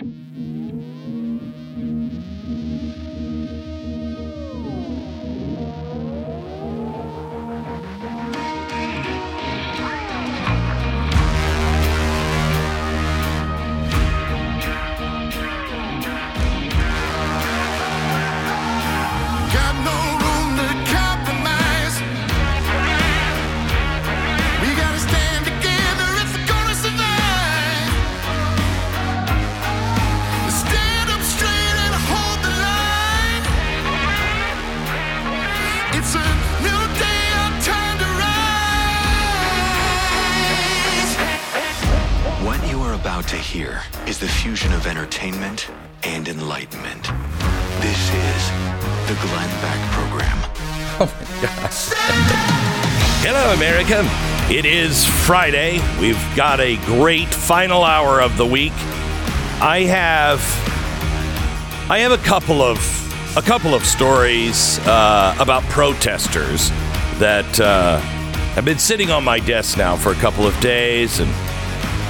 Got It is Friday. We've got a great final hour of the week. I have, I have a couple of, a couple of stories uh, about protesters that uh, have been sitting on my desk now for a couple of days, and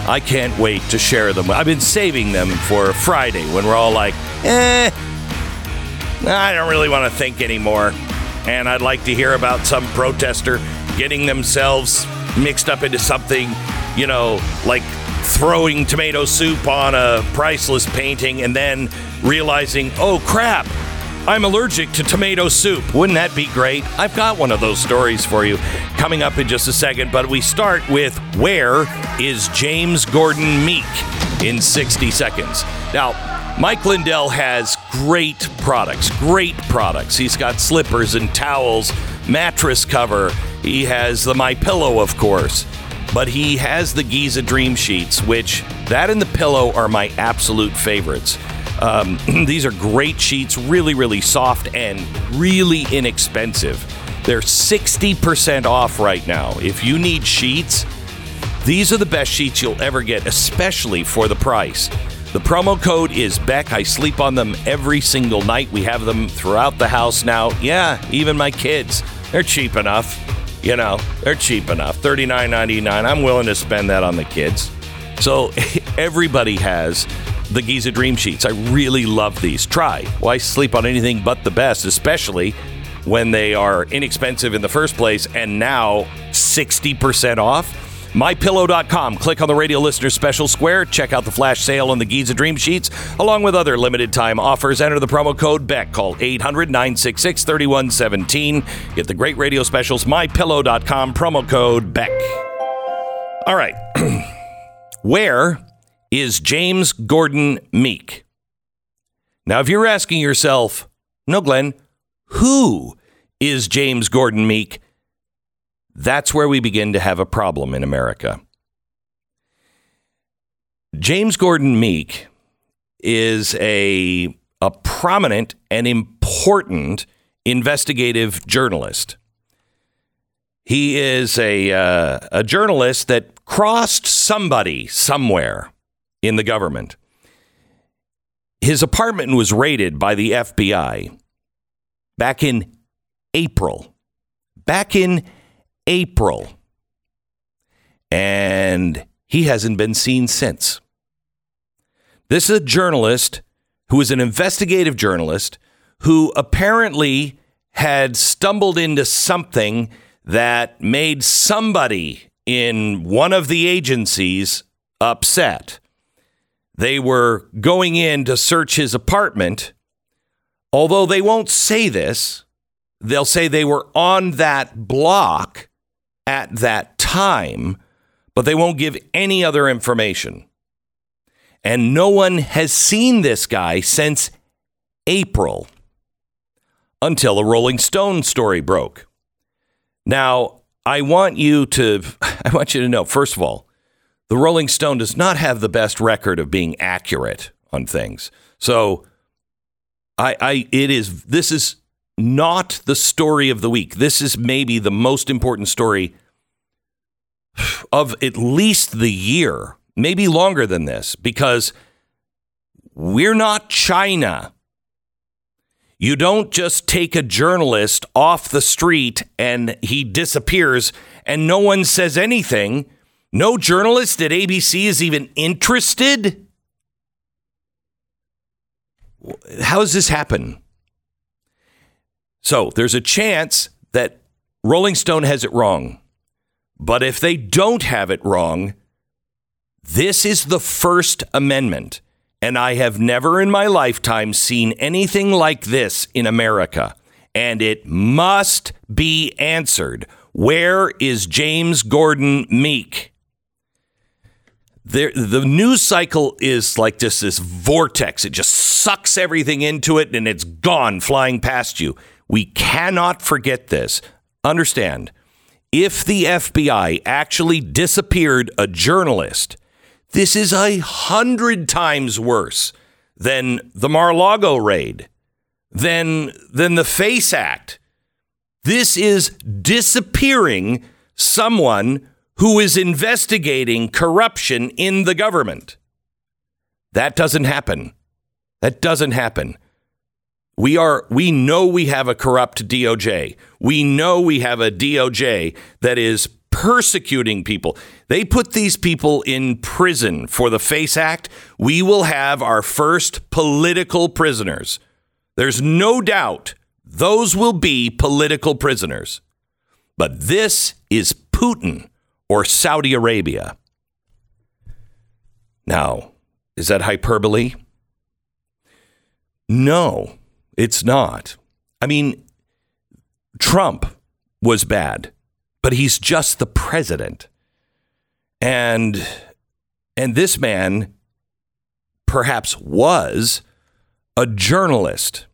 I can't wait to share them. I've been saving them for Friday when we're all like, eh, I don't really want to think anymore. And I'd like to hear about some protester getting themselves mixed up into something, you know, like throwing tomato soup on a priceless painting and then realizing, oh crap, I'm allergic to tomato soup. Wouldn't that be great? I've got one of those stories for you coming up in just a second, but we start with where is James Gordon Meek in 60 seconds? Now, Mike Lindell has great products, great products. He's got slippers and towels, mattress cover. He has the My Pillow, of course, but he has the Giza Dream Sheets, which that and the pillow are my absolute favorites. Um, these are great sheets, really, really soft and really inexpensive. They're 60% off right now. If you need sheets, these are the best sheets you'll ever get, especially for the price. The promo code is Beck. I sleep on them every single night. We have them throughout the house now. Yeah, even my kids. They're cheap enough. You know, they're cheap enough. $39.99. I'm willing to spend that on the kids. So everybody has the Giza Dream Sheets. I really love these. Try. Why sleep on anything but the best, especially when they are inexpensive in the first place and now 60% off? MyPillow.com. Click on the radio listener special square. Check out the flash sale on the Giza Dream Sheets, along with other limited time offers. Enter the promo code BECK. Call 800 966 3117. Get the great radio specials. MyPillow.com. Promo code BECK. All right. Where is James Gordon Meek? Now, if you're asking yourself, no, Glenn, who is James Gordon Meek? That's where we begin to have a problem in America. James Gordon Meek is a, a prominent and important investigative journalist. He is a, uh, a journalist that crossed somebody somewhere in the government. His apartment was raided by the FBI back in April. Back in April. And he hasn't been seen since. This is a journalist who is an investigative journalist who apparently had stumbled into something that made somebody in one of the agencies upset. They were going in to search his apartment. Although they won't say this, they'll say they were on that block at that time, but they won't give any other information. And no one has seen this guy since April until a Rolling Stone story broke. Now, I want you to I want you to know first of all, the Rolling Stone does not have the best record of being accurate on things. So I I it is this is not the story of the week. This is maybe the most important story of at least the year, maybe longer than this, because we're not China. You don't just take a journalist off the street and he disappears and no one says anything. No journalist at ABC is even interested. how does this happen? So there's a chance that Rolling Stone has it wrong. But if they don't have it wrong, this is the First Amendment. And I have never in my lifetime seen anything like this in America. And it must be answered. Where is James Gordon Meek? There, the news cycle is like just this vortex. It just sucks everything into it and it's gone flying past you. We cannot forget this. Understand, if the FBI actually disappeared a journalist, this is a hundred times worse than the Mar-a-Lago raid, than than the Face Act. This is disappearing someone who is investigating corruption in the government. That doesn't happen. That doesn't happen. We are we know we have a corrupt DOJ. We know we have a DOJ that is persecuting people. They put these people in prison for the FACE Act. We will have our first political prisoners. There's no doubt those will be political prisoners. But this is Putin or Saudi Arabia. Now, is that hyperbole? No, it's not. I mean, Trump was bad, but he's just the president. And and this man perhaps was a journalist.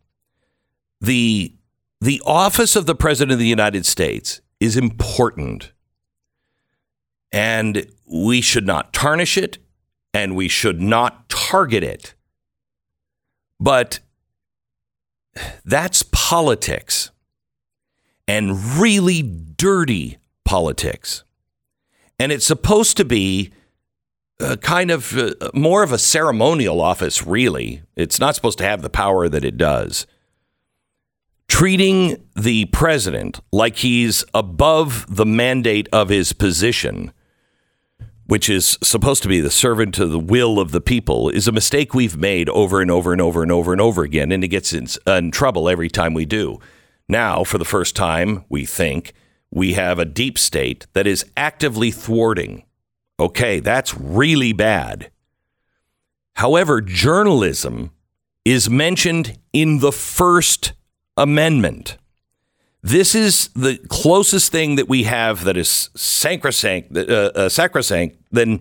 The the office of the president of the United States is important. And we should not tarnish it and we should not target it. But that's politics and really dirty politics. And it's supposed to be a kind of uh, more of a ceremonial office, really. It's not supposed to have the power that it does. Treating the president like he's above the mandate of his position, which is supposed to be the servant to the will of the people, is a mistake we've made over and over and over and over and over again. And it gets in, in trouble every time we do. Now, for the first time, we think we have a deep state that is actively thwarting. Okay, that's really bad. However, journalism is mentioned in the First Amendment. This is the closest thing that we have that is sacrosanct, uh, uh, sacrosanct than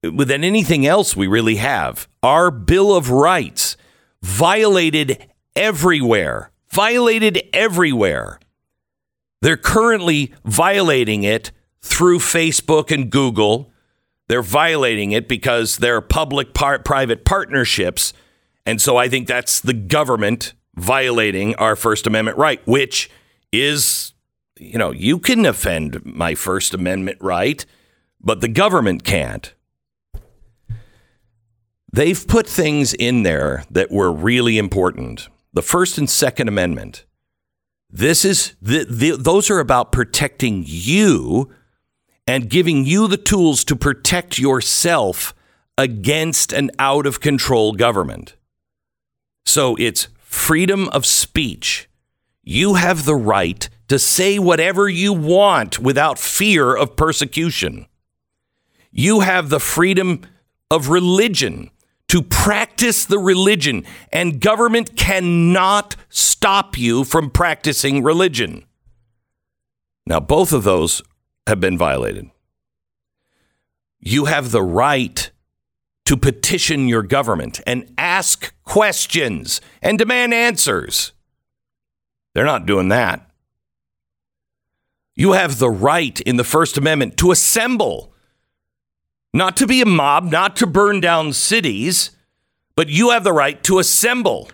than anything else we really have. Our Bill of Rights violated everywhere, violated everywhere. They're currently violating it through Facebook and Google. They're violating it because they're public par- private partnerships. And so I think that's the government violating our First Amendment right, which is, you know, you can offend my First Amendment right, but the government can't. They've put things in there that were really important. The First and Second Amendment. This is the, the, those are about protecting you and giving you the tools to protect yourself against an out of control government. So it's freedom of speech. You have the right to say whatever you want without fear of persecution. You have the freedom of religion to practice the religion, and government cannot stop you from practicing religion. Now, both of those have been violated. You have the right to petition your government and ask questions and demand answers. They're not doing that. You have the right in the First Amendment to assemble not to be a mob, not to burn down cities, but you have the right to assemble.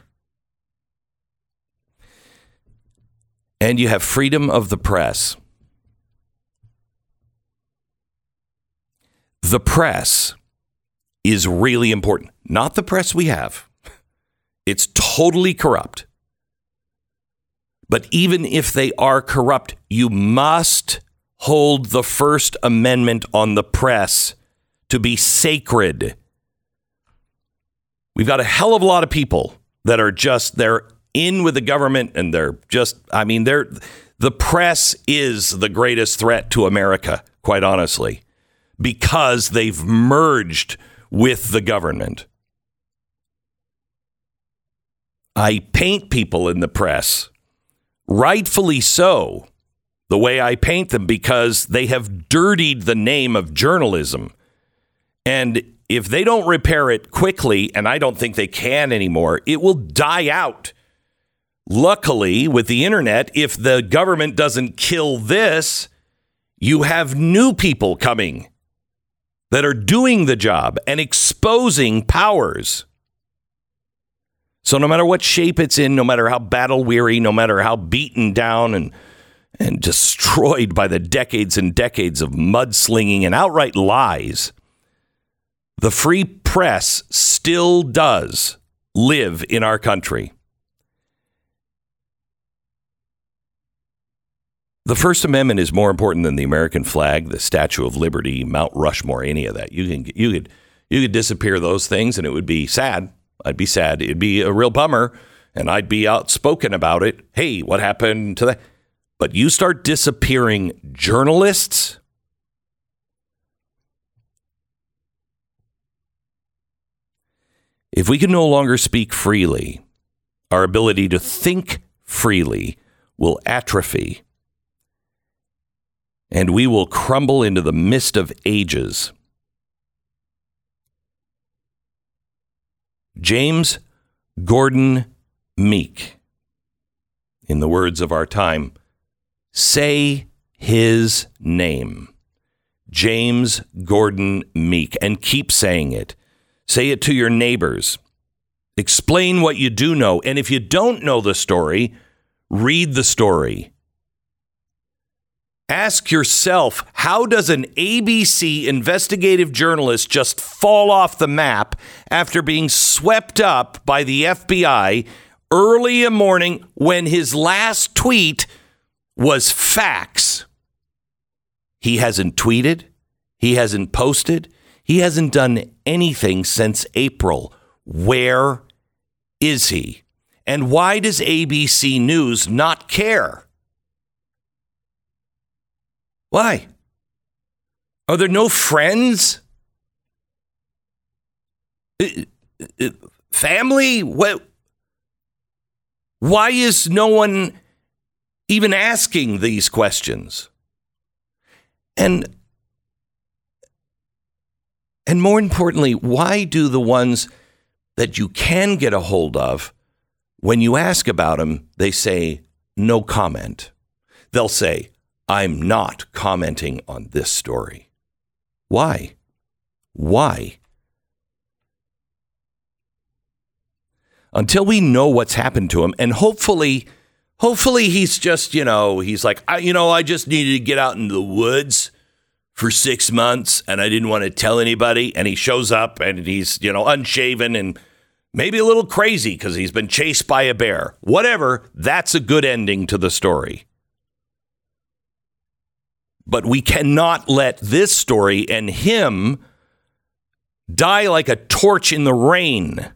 And you have freedom of the press. The press is really important. Not the press we have, it's totally corrupt. But even if they are corrupt, you must hold the First Amendment on the press to be sacred. We've got a hell of a lot of people that are just they're in with the government and they're just I mean they're the press is the greatest threat to America, quite honestly, because they've merged with the government. I paint people in the press, rightfully so, the way I paint them because they have dirtied the name of journalism. And if they don't repair it quickly, and I don't think they can anymore, it will die out. Luckily, with the internet, if the government doesn't kill this, you have new people coming that are doing the job and exposing powers. So no matter what shape it's in, no matter how battle weary, no matter how beaten down and and destroyed by the decades and decades of mudslinging and outright lies, the free press still does live in our country. The First Amendment is more important than the American flag, the Statue of Liberty, Mount Rushmore, any of that. You can you could you could disappear those things and it would be sad. I'd be sad. It'd be a real bummer and I'd be outspoken about it. Hey, what happened to that? But you start disappearing journalists, if we can no longer speak freely, our ability to think freely will atrophy and we will crumble into the mist of ages. James Gordon Meek, in the words of our time, say his name. James Gordon Meek, and keep saying it. Say it to your neighbors. Explain what you do know. And if you don't know the story, read the story. Ask yourself how does an ABC investigative journalist just fall off the map after being swept up by the FBI early in the morning when his last tweet was facts? He hasn't tweeted, he hasn't posted, he hasn't done anything since April. Where is he? And why does ABC News not care? Why? Are there no friends? Family? What? Why is no one even asking these questions? And and more importantly, why do the ones that you can get a hold of, when you ask about them, they say no comment? They'll say, I'm not commenting on this story. Why? Why? Until we know what's happened to him, and hopefully, hopefully he's just, you know, he's like, I, you know, I just needed to get out into the woods for six months and I didn't want to tell anybody. And he shows up and he's, you know, unshaven and maybe a little crazy because he's been chased by a bear. Whatever, that's a good ending to the story. But we cannot let this story and him die like a torch in the rain.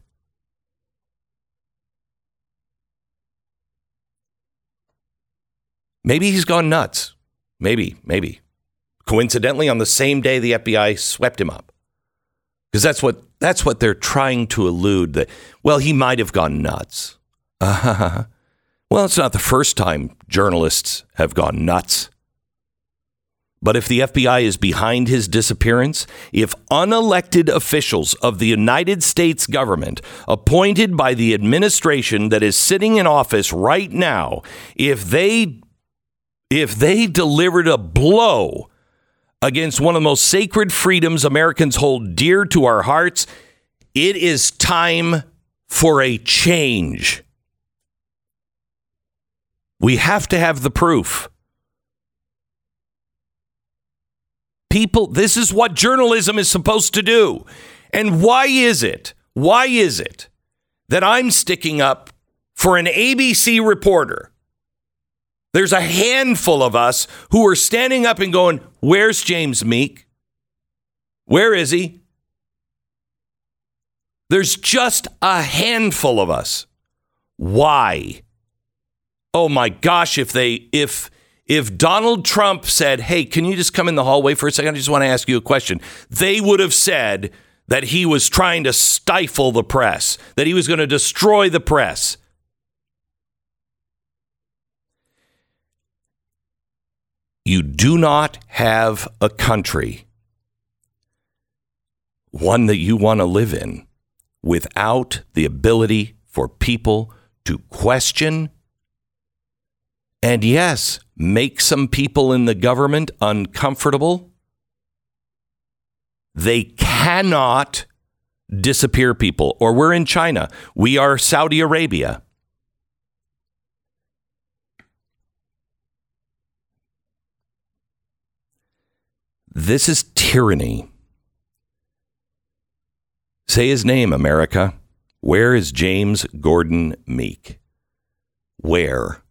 Maybe he's gone nuts. Maybe, maybe. Coincidentally, on the same day the FBI swept him up. Because that's what that's what they're trying to elude that well, he might have gone nuts. Uh-huh. Well, it's not the first time journalists have gone nuts. But if the FBI is behind his disappearance, if unelected officials of the United States government appointed by the administration that is sitting in office right now, if they if they delivered a blow against one of the most sacred freedoms Americans hold dear to our hearts, it is time for a change. We have to have the proof. People, this is what journalism is supposed to do. And why is it? Why is it that I'm sticking up for an ABC reporter? There's a handful of us who are standing up and going, Where's James Meek? Where is he? There's just a handful of us. Why? Oh my gosh, if they if if Donald Trump said, "Hey, can you just come in the hallway for a second? I just want to ask you a question." They would have said that he was trying to stifle the press, that he was going to destroy the press. You do not have a country, one that you want to live in, without the ability for people to question and, yes, make some people in the government uncomfortable. They cannot disappear people, or we're in China. We are Saudi Arabia. This is tyranny. Say his name, America. Where is James Gordon Meek? Where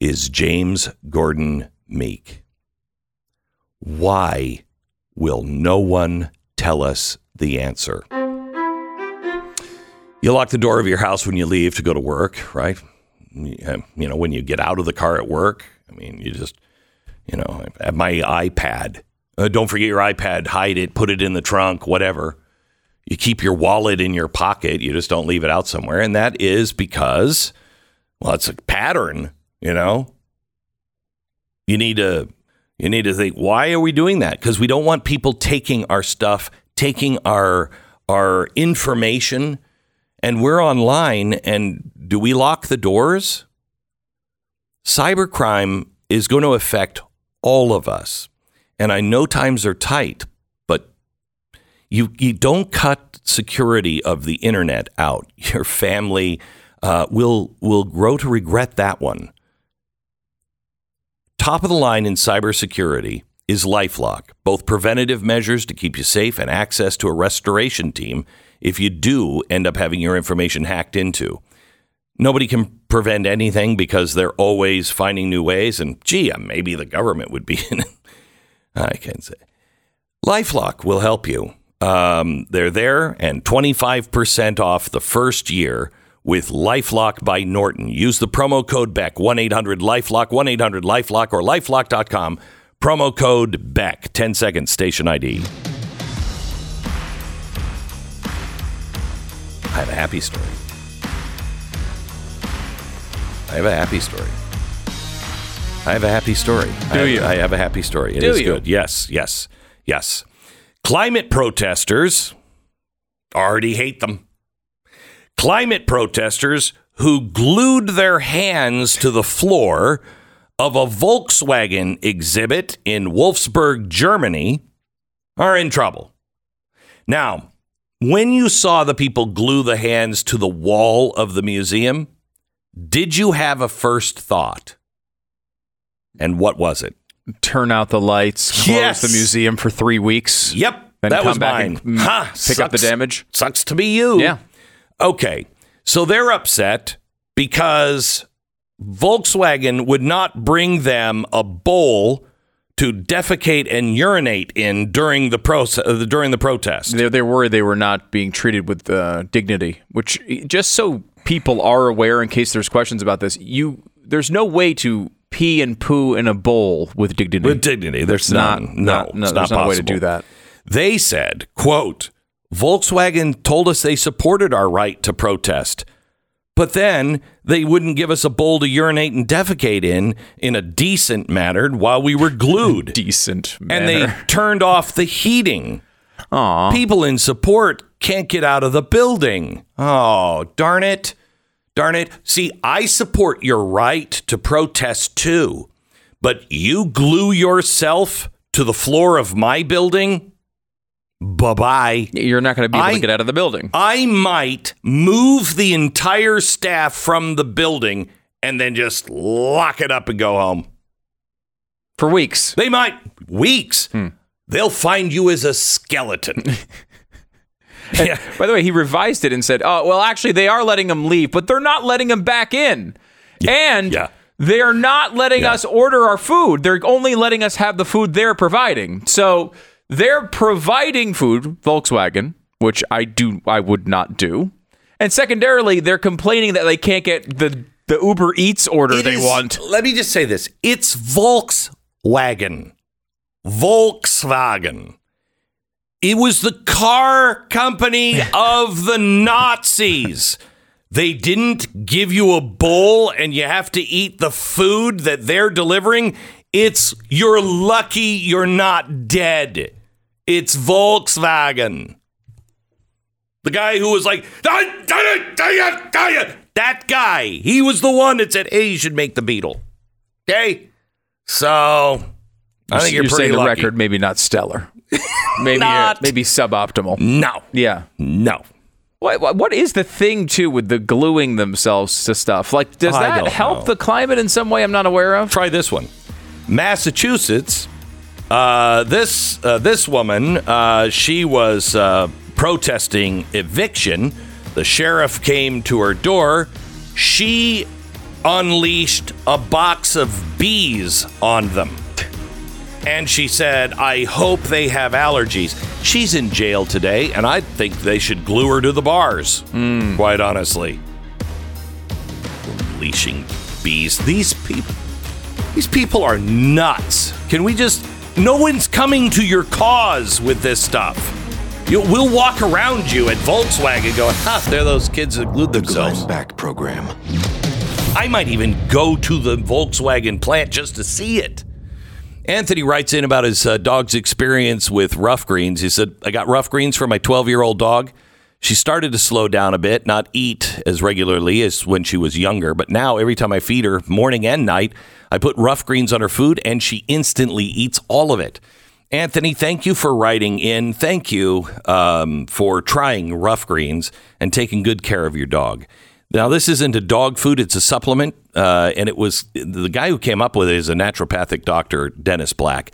is James Gordon Meek? Why will no one tell us the answer? You lock the door of your house when you leave to go to work, right? You know, when you get out of the car at work, I mean, you just, you know, at my iPad, uh, don't forget your iPad, hide it, put it in the trunk, whatever. You keep your wallet in your pocket, you just don't leave it out somewhere. And that is because, well, it's a pattern, you know? You need to you need to think why are we doing that? Because we don't want people taking our stuff, taking our our information, and we're online. And do we lock the doors? Cybercrime is going to affect all of us. And I know times are tight, but you you don't cut security of the internet out. Your family uh, will will grow to regret that one. Top of the line in cybersecurity is LifeLock, both preventative measures to keep you safe and access to a restoration team if you do end up having your information hacked into. Nobody can prevent anything because they're always finding new ways. And gee, maybe the government would be in it. I can't say. Lifelock will help you. Um, they're there and 25% off the first year with Lifelock by Norton. Use the promo code BECK, 1 800 Lifelock, 1 800 Lifelock, or lifelock.com. Promo code BECK, 10 seconds, station ID. I have a happy story. I have a happy story. I have a happy story. I Do have, you? I have a happy story. It is Do you? good. Yes, yes, yes. Climate protesters already hate them. Climate protesters who glued their hands to the floor of a Volkswagen exhibit in Wolfsburg, Germany, are in trouble. Now, when you saw the people glue the hands to the wall of the museum, did you have a first thought? And what was it? Turn out the lights, close Yes. the museum for three weeks. Yep, Then that come was back mine. and, mm, Ha, pick up the damage. Sucks to be you. Yeah. Okay. So they're upset because Volkswagen would not bring them a bowl to defecate and urinate in during the process during the protest. They, they worried they were not being treated with uh, dignity, which just so people are aware, in case there's questions about this, you there's no way to pee and poo in a bowl with dignity. With dignity, there's not, not, no, no, it's there's not no way to do that. They said, quote, Volkswagen told us they supported our right to protest, but then they wouldn't give us a bowl to urinate and defecate in in a decent manner while we were glued. Decent manner. and they turned off the heating. Aw. People in support can't get out of the building. Oh, darn it. Darn it. See, I support your right to protest too, but you glue yourself to the floor of my building? Bye bye. You're not going to be able I- to get out of the building. I might move the entire staff from the building and then just lock it up and go home. For weeks. They might weeks. Hmm. They'll find you as a skeleton. yeah. By the way, he revised it and said, "Oh, well, actually, they are letting him leave, but they're not letting him back in, and yeah. they are not letting Yeah. us order our food. They're only letting us have the food they're providing. So they're providing food, Volkswagen, which I do, I would not do, And secondarily, they're complaining that they can't get the the Uber Eats order It they is- want. Let me just say this: it's Volkswagen. Volkswagen. It was the car company of the Nazis. They didn't give you a bowl and you have to eat the food that they're delivering. It's you're lucky you're not dead. It's Volkswagen. The guy who was like, that guy, he was the one that said, hey, you should make the Beetle. Okay? So, I think you're, You're pretty saying the record maybe not stellar, maybe Not- maybe suboptimal. No. Yeah. No. What, what what is the thing too with the gluing themselves to stuff? Like, does I that help know. the climate in some way? I'm not aware of. Try this one. Massachusetts. Uh, this uh, this woman, uh, she was uh, protesting eviction. The sheriff came to her door. She unleashed a box of bees on them. And she said, I hope they have allergies. She's in jail today, and I think they should glue her to the bars, quite honestly. Unleashing bees. These people. These people are nuts. Can we just. No one's coming to your cause with this stuff. You, we'll walk around you at Volkswagen going, ha, they're those kids that glued The themselves. Glenn Beck Program. I might even go to the Volkswagen plant just to see it. Anthony writes in about his uh, dog's experience with ruff greens. He said, I got ruff greens for my 12 year old dog. She started to slow down a bit, not eat as regularly as when she was younger. But now, every time I feed her, morning and night, I put ruff greens on her food and she instantly eats all of it. Anthony, thank you for writing in. Thank you um, for trying ruff greens and taking good care of your dog. Now, this isn't a dog food, it's a supplement. Uh, and it was the guy who came up with it is a naturopathic doctor, Dennis Black.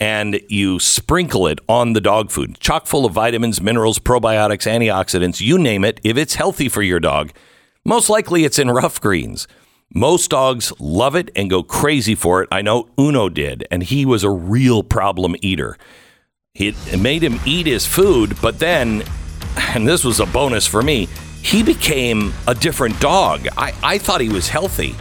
And you sprinkle it on the dog food, chock full of vitamins, minerals, probiotics, antioxidants, you name it. If it's healthy for your dog, most likely it's in ruff greens. Most dogs love it and go crazy for it. I know Uno did, and he was a real problem eater. It made him eat his food, but then, and this was a bonus for me, he became a different dog. I, I thought he was healthy.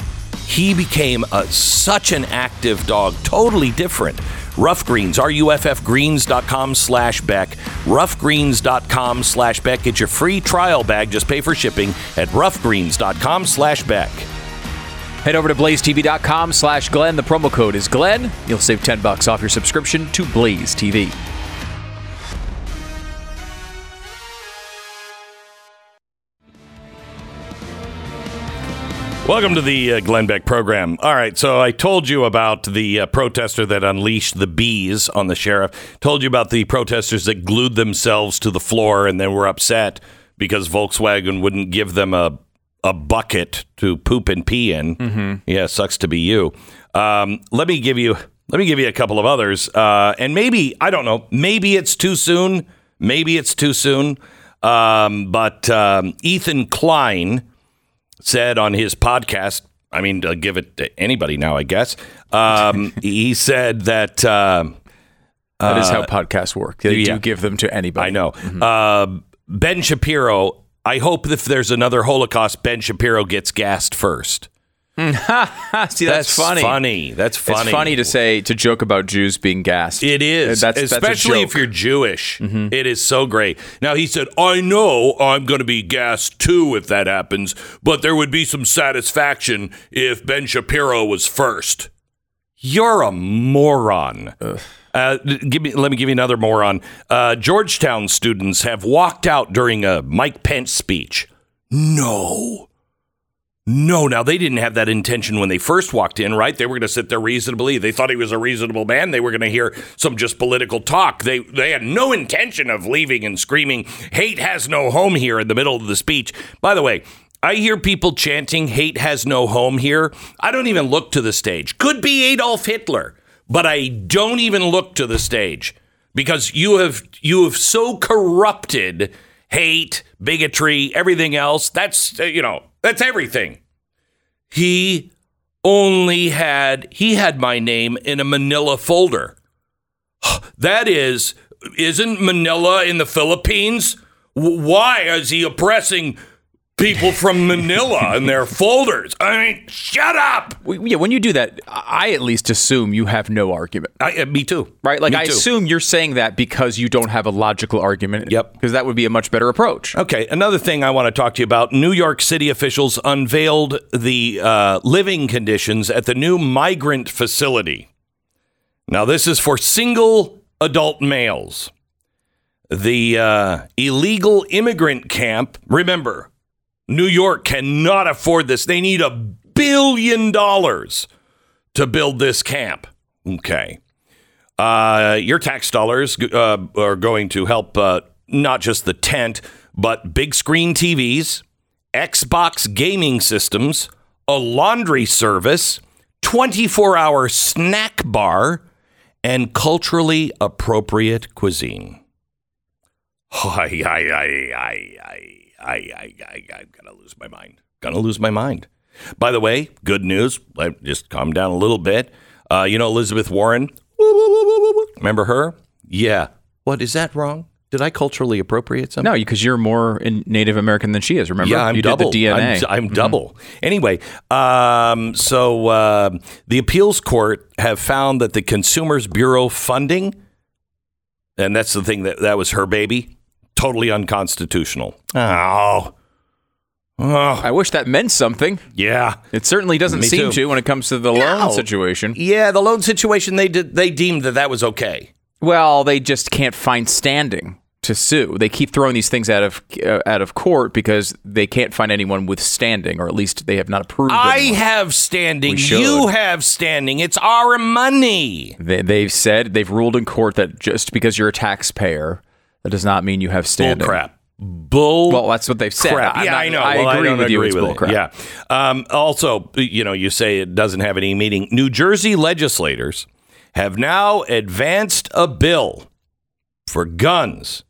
He became a, such an active dog, totally different. Ruff Greens, ruffgreens.com slash Beck. Ruffgreens.com slash Beck. Get your free trial bag. Just pay for shipping at ruffgreens.com slash Beck. Head over to blazetv.com slash Glenn. The promo code is Glenn. You'll save 10 bucks off your subscription to Blaze TV. Welcome to the uh, Glenn Beck program. All right, so I told you about the uh, protester that unleashed the bees on the sheriff. Told you about the protesters that glued themselves to the floor and then were upset because Volkswagen wouldn't give them a a bucket to poop and pee in. Mm-hmm. Yeah, sucks to be you. Um, let me give you let me give you a couple of others, uh, and maybe I don't know. Maybe it's too soon. Maybe it's too soon. Um, but um, Ethan Klein said on his podcast, I mean, I'll give it to anybody now, I guess. Um, he said that, uh, That is how podcasts work. They yeah. do give them to anybody. I know, uh, Ben Shapiro, I hope if there's another Holocaust, Ben Shapiro gets gassed first. See, that's, funny. funny. That's funny. It's funny to say, to joke about Jews being gassed. It is, That's, that's especially if joke. Mm-hmm. you're Jewish. It is so great. Now he said, "I know I'm going to be gassed too if that happens, but there would be some satisfaction if Ben Shapiro was first. You're a moron. Uh, give me, let me give you another moron. Uh, Georgetown students have walked out during a Mike Pence speech. No. No, now they didn't have that intention when they first walked in, right? They were going to sit there reasonably. They thought he was a reasonable man. They were going to hear some just political talk. They they had no intention of leaving and screaming, "Hate has no home here" in the middle of the speech. By the way, I hear people chanting, "Hate has no home here." I don't even look to the stage. Could be Adolf Hitler, but I don't even look to the stage because you have you have so corrupted hate, bigotry, everything else. That's uh, you know, that's everything. He only had he had my name in a manila folder. That is isn't Manila in the Philippines? Why is he oppressing people from Manila and their folders. I mean, shut up. Yeah, when you do that, I at least assume you have no argument. I, uh, me too. Right? Like Me I too. assume you're saying that because you don't have a logical argument. Yep. Because that would be a much better approach. Okay, another thing I want to talk to you about New York City officials unveiled the uh, living conditions at the new migrant facility. Now, this is for single adult males. The uh, illegal immigrant camp, remember, New York cannot afford this. They need a billion dollars to build this camp. Okay. Uh, your tax dollars uh, are going to help uh, not just the tent, but big screen TVs, Xbox gaming systems, a laundry service, 24 hour snack bar, and culturally appropriate cuisine. I, I, I, I, I, I, I, I, I'm gonna lose my mind. Gonna lose my mind. By the way, good news. Let just calm down a little bit. Uh, you know Elizabeth Warren. Remember her? Yeah. What is that wrong? Did I culturally appropriate something? No, because you're more in Native American than she is. Remember? Yeah, I'm you double. did the DNA. I'm, I'm double. Anyway, um, so uh, the appeals court have found that the Consumers Bureau funding, and that's the thing that that was her baby, totally unconstitutional. Oh, oh, I wish that meant something. yeah, It certainly doesn't Me seem too. to when it comes to the loan situation. yeah. The loan situation, they did. They deemed that that was okay. Well, they just can't find standing to sue. They keep throwing these things out of uh, out of court because they can't find anyone with standing, or at least they have not approved. I anyone. have standing. You have standing. It's our money. They, they've said they've ruled in court that just because you're a taxpayer, that does not mean you have standing. Bull crap. Bull. Well, that's what they've said. crap. Yeah, not- I know. I Well, agree don't with you. agree It's with bull it. crap. Yeah. Um, also, you know, you say it doesn't have any meaning. New Jersey legislators have now advanced a bill for guns.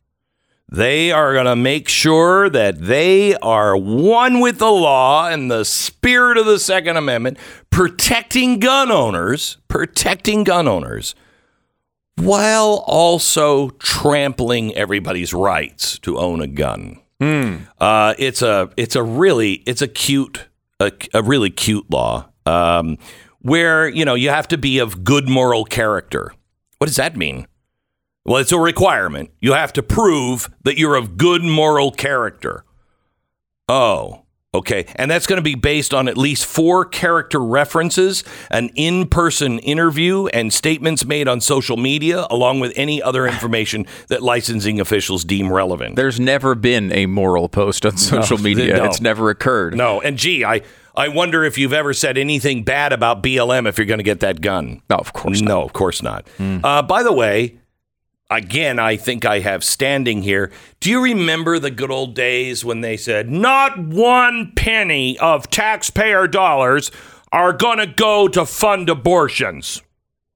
They are going to make sure that they are one with the law and the spirit of the Second Amendment, protecting gun owners, protecting gun owners, while also trampling everybody's rights to own a gun. Uh, it's a it's a really it's a cute a, a really cute law um, where you know you have to be of good moral character. What does that mean? Well, it's a requirement. You have to prove that you're of good moral character. Oh, okay. And that's going to be based on at least four character references, an in person interview, and statements made on social media, along with any other information that licensing officials deem relevant. There's never been a moral post on social media. no. It's never occurred. No, and gee, I I wonder if you've ever said anything bad about BLM if you're going to get that gun. No, of course not. No, of course not. Uh, by the way, again, I think I have standing here. Do you remember the good old days when they said not one penny of taxpayer dollars are going to go to fund abortions?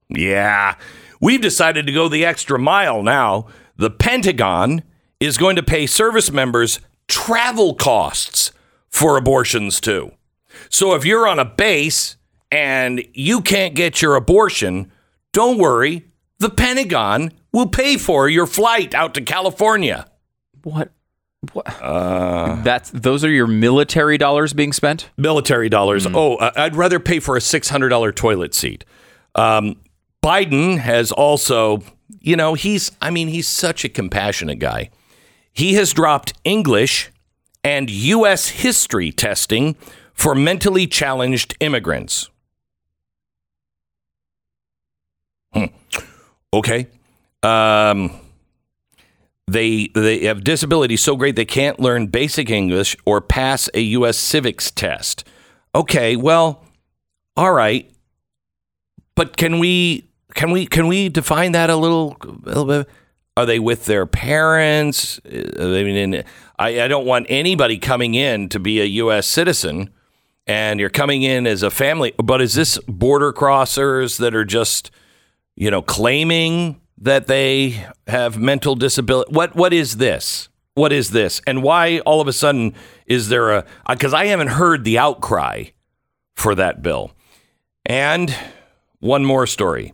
Yeah, we've decided to go the extra mile now. The Pentagon is going to pay service members travel costs for abortions too. So if you're on a base and you can't get your abortion, don't worry. The Pentagon will pay for your flight out to California. What? What? That's those are your military dollars being spent. Military dollars. Oh, I- I'd rather pay for a $600 toilet seat. Um, Biden has also, you know, he's, I mean, he's such a compassionate guy. He has dropped English and U.S. history testing for mentally challenged immigrants. Hmm. Okay. Um, they they have disabilities so great they can't learn basic English or pass a U.S. civics test. Okay, well, all right, but can we can we can we define that a little a little bit? Are they with their parents? Uh, I mean, I, I don't want anybody coming in to be a U.S. citizen, and you're coming in as a family. But is this border crossers that are just you know, claiming that they have mental disability. What what is this? What is this? And why all of a sudden is there a because I haven't heard the outcry for that bill. And one more story.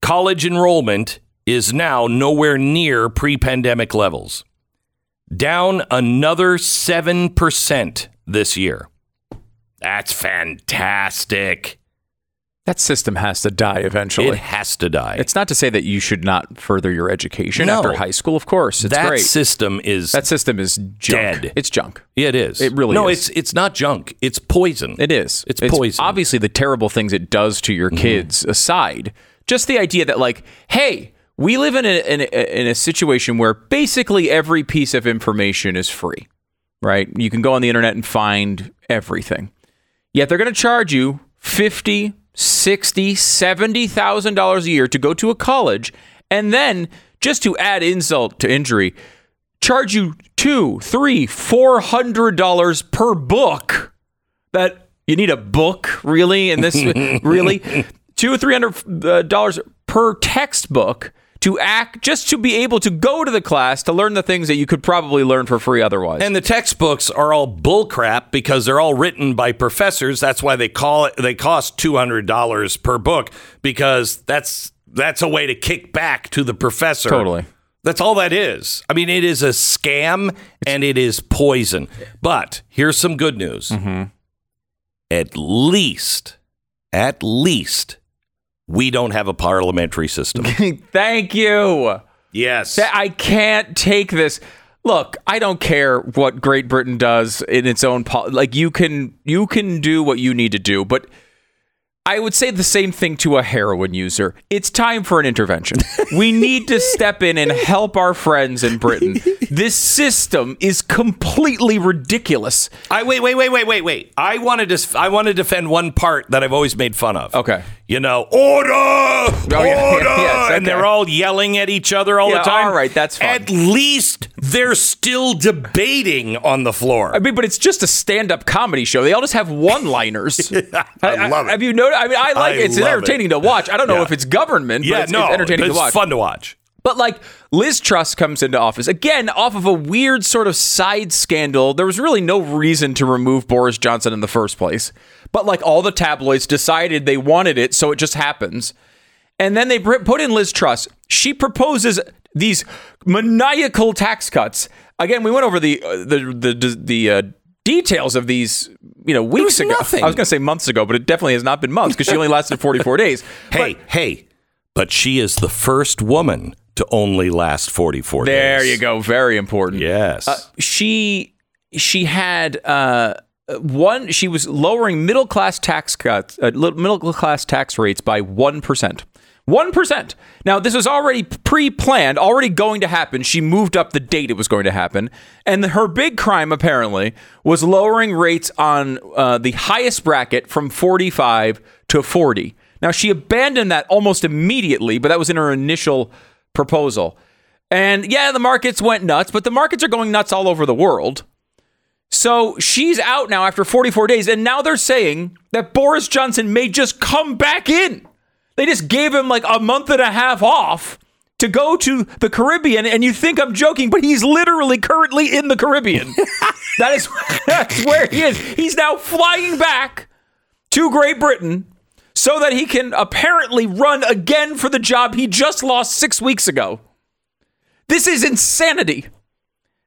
College enrollment is now nowhere near pre-pandemic levels. Down another 7% this year. That's fantastic. That system has to die eventually. It has to die. it's not to say that you should not further your education No. after high school. Of course, it's that great. system is that system is junk. Dead. It's junk. Yeah, it is. It really no, is. it's it's not junk. It's poison. It is. It's poison. Obviously, the terrible things it does to your mm-hmm. kids aside, just the idea that, like, hey, we live in a, in a in a situation where basically every piece of information is free, right? You can go on the internet and find everything. Yet they're going to charge you fifty, sixty, seventy thousand dollars a year to go to a college, and then just to add insult to injury, charge you two, three, four hundred dollars per book. That you need a book really in this really? Two or three hundred uh, dollars per textbook to act just to be able to go to the class to learn the things that you could probably learn for free otherwise and the textbooks are all bullcrap because they're all written by professors. That's why they call it. They cost two hundred dollars per book because that's that's a way to kick back to the professor. Totally. That's all that is. I mean, it is a scam and it is poison. But here's some good news. Mm-hmm. At least, at least, we don't have a parliamentary system. thank you yes. I can't take this look i don't care what great britain does in its own pol- like you can you can do what you need to do but I would say the same thing to a heroin user. It's time for an intervention. We need to step in and help our friends in Britain. This system is completely ridiculous. I wait, wait, wait, wait, wait, wait. I wanted to. I want to defend one part that I've always made fun of. Okay. You know, order, Oh, yeah, yeah, order, yes, and they're all yelling at each other all Yeah, the time. all right, that's fine. At least they're still debating on the floor. I mean, but it's just a stand-up comedy show. They all just have one-liners. I love it. Have you noticed? I mean, I like I it. It's entertaining it. to watch. I don't know Yeah. if it's government, but yeah, it's, no, it's entertaining it's to watch. fun to watch. But like Liz Truss comes into office again off of a weird sort of side scandal. There was really no reason to remove Boris Johnson in the first place. But like all the tabloids decided they wanted it, so it just happens. And then they put in Liz Truss. She proposes these maniacal tax cuts. Again, we went over the uh, the the the uh, details of these, you know, weeks ago. nothing. I was going to say months ago, but it definitely has not been months because she only lasted 44 days. Hey, hey, but she is the first woman to only last 44 days. There you go. Very important. Yes. she she had uh, one. She was lowering middle class tax cuts, uh, middle class tax rates by one percent. One percent. Now this was already pre-planned, already going to happen. She moved up the date it was going to happen, and her big crime apparently was lowering rates on uh, the highest bracket from forty-five to forty. Now she abandoned that almost immediately, but that was in her initial proposal. And yeah, the markets went nuts, but the markets are going nuts all over the world. So she's out now after 44 days, and now they're saying that Boris Johnson may just come back in. They just gave him like a month and a half off to go to the Caribbean, and you think I'm joking, but he's literally currently in the Caribbean. that is that's where he is. He's now flying back to Great Britain so that he can apparently run again for the job he just lost six weeks ago. This is insanity.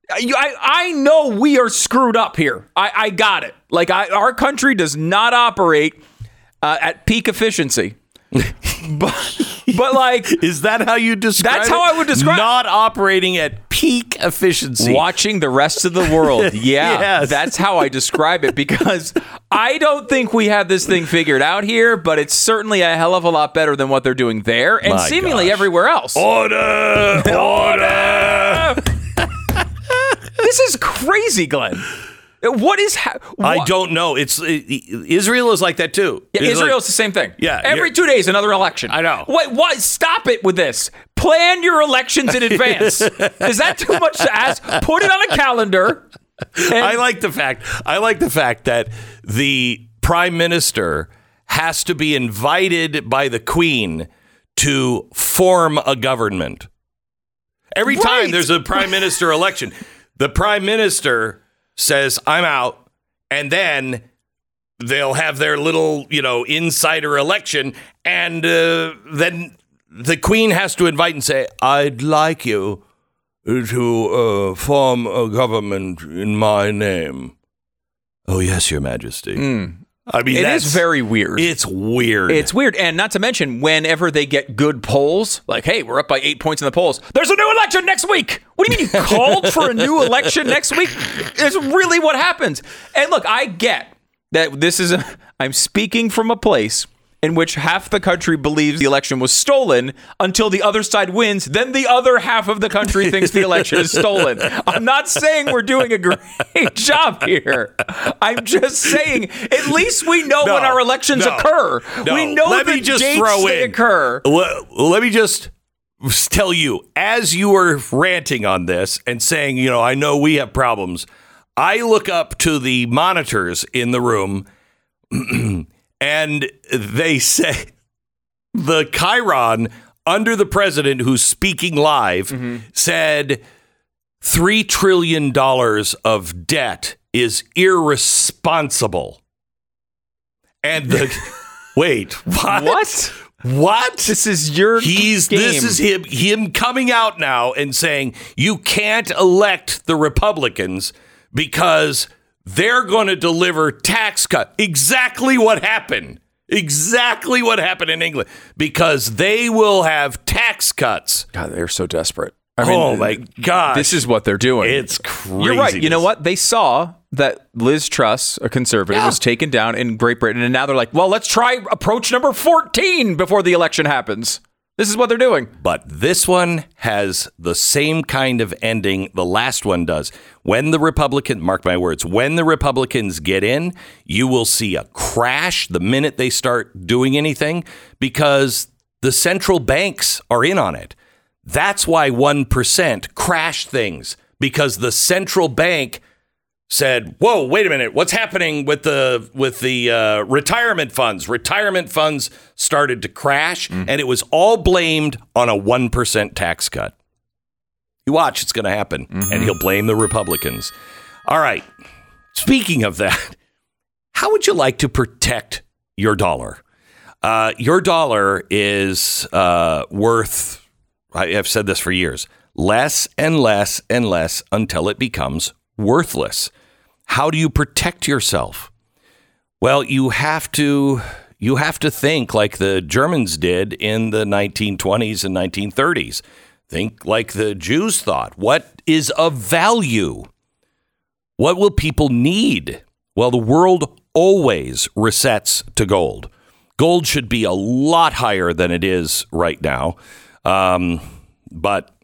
I, I, know we are screwed up here. I, I got it. Like, I, our country does not operate uh, at peak efficiency. but, but like, is that how you describe That's it? how I would describe- Not operating at peak efficiency. watching the rest of the world. Yeah, Yes. that's how I describe it because I don't think we have this thing figured out here, but it's certainly a hell of a lot better than what they're doing there and My seemingly gosh. everywhere else. Order! Order! This is crazy, Glenn. What is ha- I don't know. It's it, Israel is like that too. Yeah, Israel's like- the same thing. Yeah, Every two days, another election. I know. Wait, what? Stop it with this. Plan your elections in advance. is that too much to ask? Put it on a calendar. and- I like the fact. I like the fact that the prime minister has to be invited by the queen to form a government. Every Right. time there's a prime minister election, the prime minister says, "I'm out," and then they'll have their little, you know, insider election, and uh, then the queen has to invite and say, "I'd like you." to uh, form a government in my name. Oh yes, Your Majesty. I mean. It that's is very weird. It's weird. It's weird. And not to mention, whenever they get good polls, like, hey, we're up by eight points in the polls, there's a new election next week. What do you mean you called for a new election next week? It's really what happens. And look, I get that this is a, I'm speaking from a place in which half the country believes the election was stolen until the other side wins. Then the other half of the country thinks the election is stolen. I'm not saying we're doing a great job here. I'm just saying at least we know when our elections no, occur. no. We know Let the me just dates throw they in. occur. Let, let me just tell you, as you were ranting on this and saying, you know, I know we have problems. I look up to the monitors in the room, and they say the Chiron under the president who's speaking live mm-hmm. said three trillion dollars of debt is irresponsible. And the wait, what? What? What? This is your He's game. this is him him coming out now and saying you can't elect the Republicans because they're going to deliver tax cut. Exactly what happened. Exactly what happened in England because they will have tax cuts. God, they're so desperate. I oh my god! This is what they're doing. it's crazy. You're right. You know what? They saw that Liz Truss, a conservative, Yeah. was taken down in Great Britain, and now they're like, well, let's try approach number 14 before the election happens. This is what they're doing. But this one has the same kind of ending the last one does. When the Republican, mark my words, when the Republicans get in, you will see a crash the minute they start doing anything because the central banks are in on it. That's why 1% crash things because the central bank said, "Whoa, wait a minute! What's happening with the with the uh, retirement funds? Retirement funds started to crash, and it was all blamed on a one percent tax cut. You watch, it's going to happen, and he'll blame the Republicans. All right. Speaking of that, how would you like to protect your dollar? Uh, your dollar is uh, worth. I have said this for years. Less and less and less until it becomes worthless. How do you protect yourself? Well, you have to you have to think like the Germans did in the 1920s and 1930s. Think like the Jews thought. What is of value? What will people need? Well, the world always resets to gold. Gold should be a lot higher than it is right now, um, but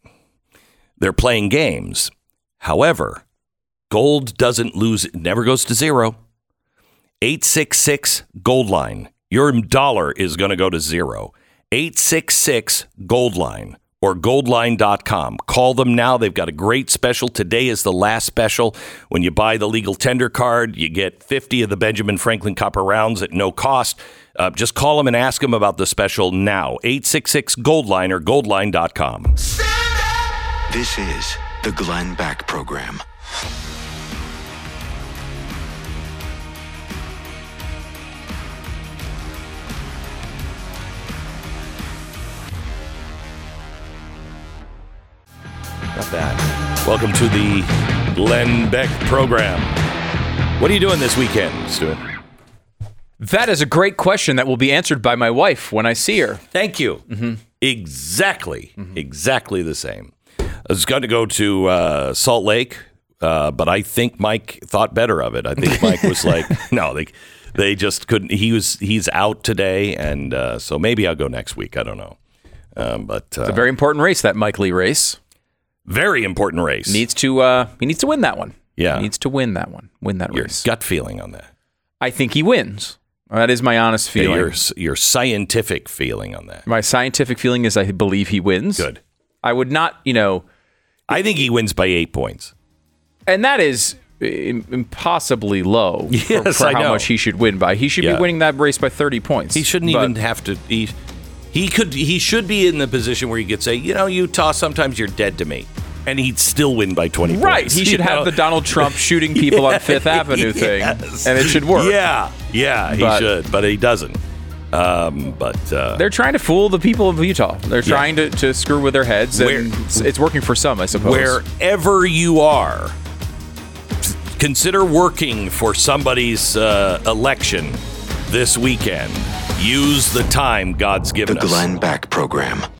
they're playing games. However, gold doesn't lose, it never goes to zero. 866 Gold Line. Your dollar is going to go to zero. 866 Gold Line or goldline.com. Call them now. They've got a great special. Today is the last special. When you buy the legal tender card, you get 50 of the Benjamin Franklin copper rounds at no cost. Uh, just call them and ask them about the special now. 866 Gold Line or goldline.com. This is the Glenn Beck Program. Got that. Welcome to the Glenn Beck program. What are you doing this weekend, Stuart? That is a great question that will be answered by my wife when I see her. Thank you. Exactly, exactly the same. I was going to go to uh, Salt Lake, uh, but I think Mike thought better of it. I think Mike was like, no, they they just couldn't. He was he's out today, and uh, so maybe I'll go next week. I don't know, um, but uh, A very important race, that Mike Lee race. Very important race. Needs to uh, he needs to win that one. Yeah. He needs to win that one. Win that your race. gut feeling on that. I think he wins. That is my honest feeling. your your scientific feeling on that. my scientific feeling is I believe he wins. Good. I would not, you know, I think he wins by eight points. and that is impossibly low for, Yes, for I how know. much he should win by. He should Yeah. be winning that race by 30 points. He shouldn't even have to. He, he could. He should be in the position where he could say, you know, Utah, sometimes you're dead to me, and he'd still win by twenty. Right. points, He should have the Donald Trump shooting people on Fifth Avenue thing, Yes. and it should work. Yeah, yeah, he But- should, but he doesn't. Um, but uh, They're trying to fool the people of Utah. They're trying to, to screw with their heads, and Where- it's, it's working for some, I suppose. wherever you are, consider working for somebody's uh, election this weekend. Use the time God's given The us. The Glenn Beck Program.